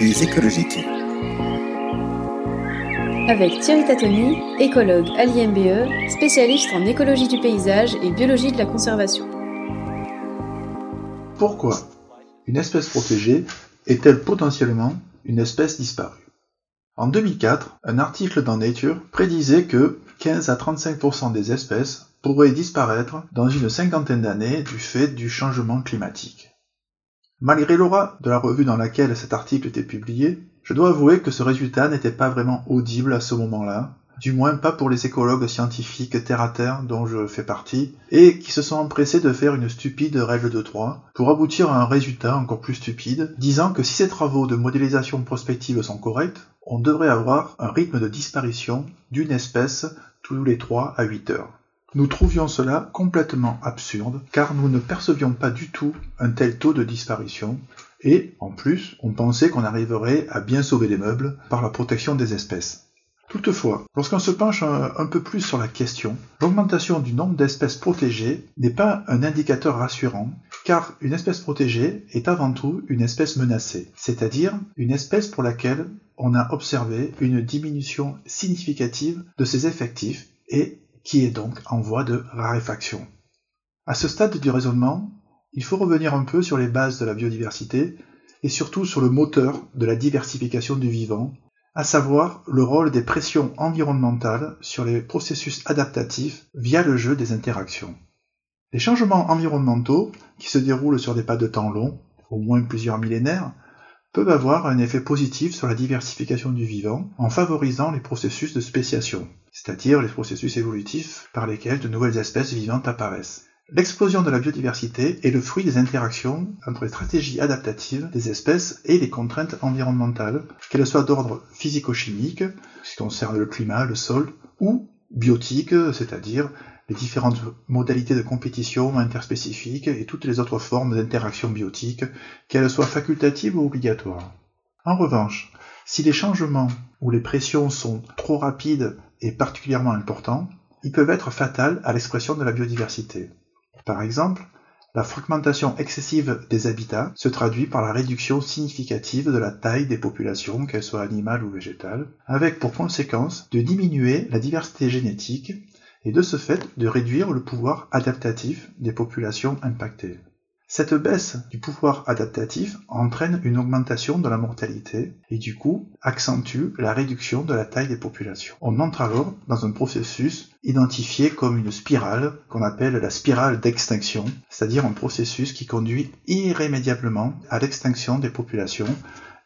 Les écologiques. Avec Thierry Tatoni, écologue à l'IMBE, spécialiste en écologie du paysage et biologie de la conservation. Pourquoi une espèce protégée est-elle potentiellement une espèce disparue? En 2004, un article dans Nature prédisait que 15 à 35% des espèces pourraient disparaître dans une cinquantaine d'années du fait du changement climatique. Malgré l'aura de la revue dans laquelle cet article était publié, je dois avouer que ce résultat n'était pas vraiment audible à ce moment-là, du moins pas pour les écologues scientifiques terre-à-terre dont je fais partie, et qui se sont empressés de faire une stupide règle de 3 pour aboutir à un résultat encore plus stupide, disant que si ces travaux de modélisation prospective sont corrects, on devrait avoir un rythme de disparition d'une espèce tous les 3 à 8 heures. Nous trouvions cela complètement absurde, car nous ne percevions pas du tout un tel taux de disparition, et, en plus, on pensait qu'on arriverait à bien sauver les meubles par la protection des espèces. Toutefois, lorsqu'on se penche un, peu plus sur la question, l'augmentation du nombre d'espèces protégées n'est pas un indicateur rassurant, car une espèce protégée est avant tout une espèce menacée, c'est-à-dire une espèce pour laquelle on a observé une diminution significative de ses effectifs et qui est donc en voie de raréfaction. À ce stade du raisonnement, il faut revenir un peu sur les bases de la biodiversité et surtout sur le moteur de la diversification du vivant, à savoir le rôle des pressions environnementales sur les processus adaptatifs via le jeu des interactions. Les changements environnementaux, qui se déroulent sur des pas de temps longs, au moins plusieurs millénaires, peuvent avoir un effet positif sur la diversification du vivant en favorisant les processus de spéciation, c'est-à-dire les processus évolutifs par lesquels de nouvelles espèces vivantes apparaissent. L'explosion de la biodiversité est le fruit des interactions entre les stratégies adaptatives des espèces et les contraintes environnementales, qu'elles soient d'ordre physico-chimique, ce qui concerne le climat, le sol, ou biotique, c'est-à-dire les différentes modalités de compétition interspécifiques et toutes les autres formes d'interaction biotique, qu'elles soient facultatives ou obligatoires. En revanche, si les changements ou les pressions sont trop rapides et particulièrement importants, ils peuvent être fatals à l'expression de la biodiversité. Par exemple, la fragmentation excessive des habitats se traduit par la réduction significative de la taille des populations, qu'elles soient animales ou végétales, avec pour conséquence de diminuer la diversité génétique et de ce fait de réduire le pouvoir adaptatif des populations impactées. Cette baisse du pouvoir adaptatif entraîne une augmentation de la mortalité et du coup accentue la réduction de la taille des populations. On entre alors dans un processus identifié comme une spirale qu'on appelle la spirale d'extinction, c'est-à-dire un processus qui conduit irrémédiablement à l'extinction des populations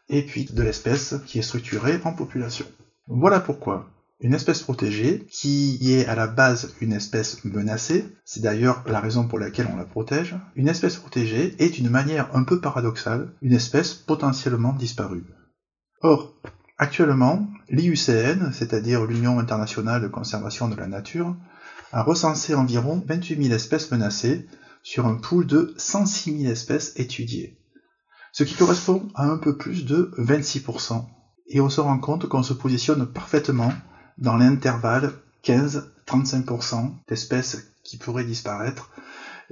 et puis de l'espèce qui est structurée en population. Voilà pourquoi une espèce protégée qui est à la base une espèce menacée, c'est d'ailleurs la raison pour laquelle on la protège, une espèce protégée est d'une manière un peu paradoxale une espèce potentiellement disparue. Or, actuellement, l'IUCN, c'est-à-dire l'Union internationale de conservation de la nature, a recensé environ 28 000 espèces menacées sur un pool de 106 000 espèces étudiées, ce qui correspond à un peu plus de 26%. Et on se rend compte qu'on se positionne parfaitement dans l'intervalle 15-35% d'espèces qui pourraient disparaître,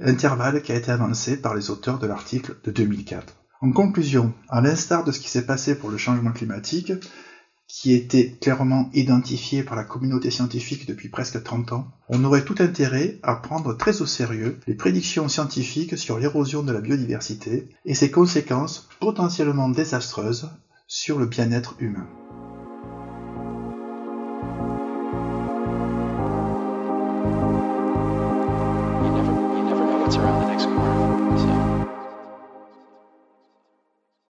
intervalle qui a été avancé par les auteurs de l'article de 2004. En conclusion, à l'instar de ce qui s'est passé pour le changement climatique, qui était clairement identifié par la communauté scientifique depuis presque 30 ans, on aurait tout intérêt à prendre très au sérieux les prédictions scientifiques sur l'érosion de la biodiversité et ses conséquences potentiellement désastreuses sur le bien-être humain. You never, you never know what's around.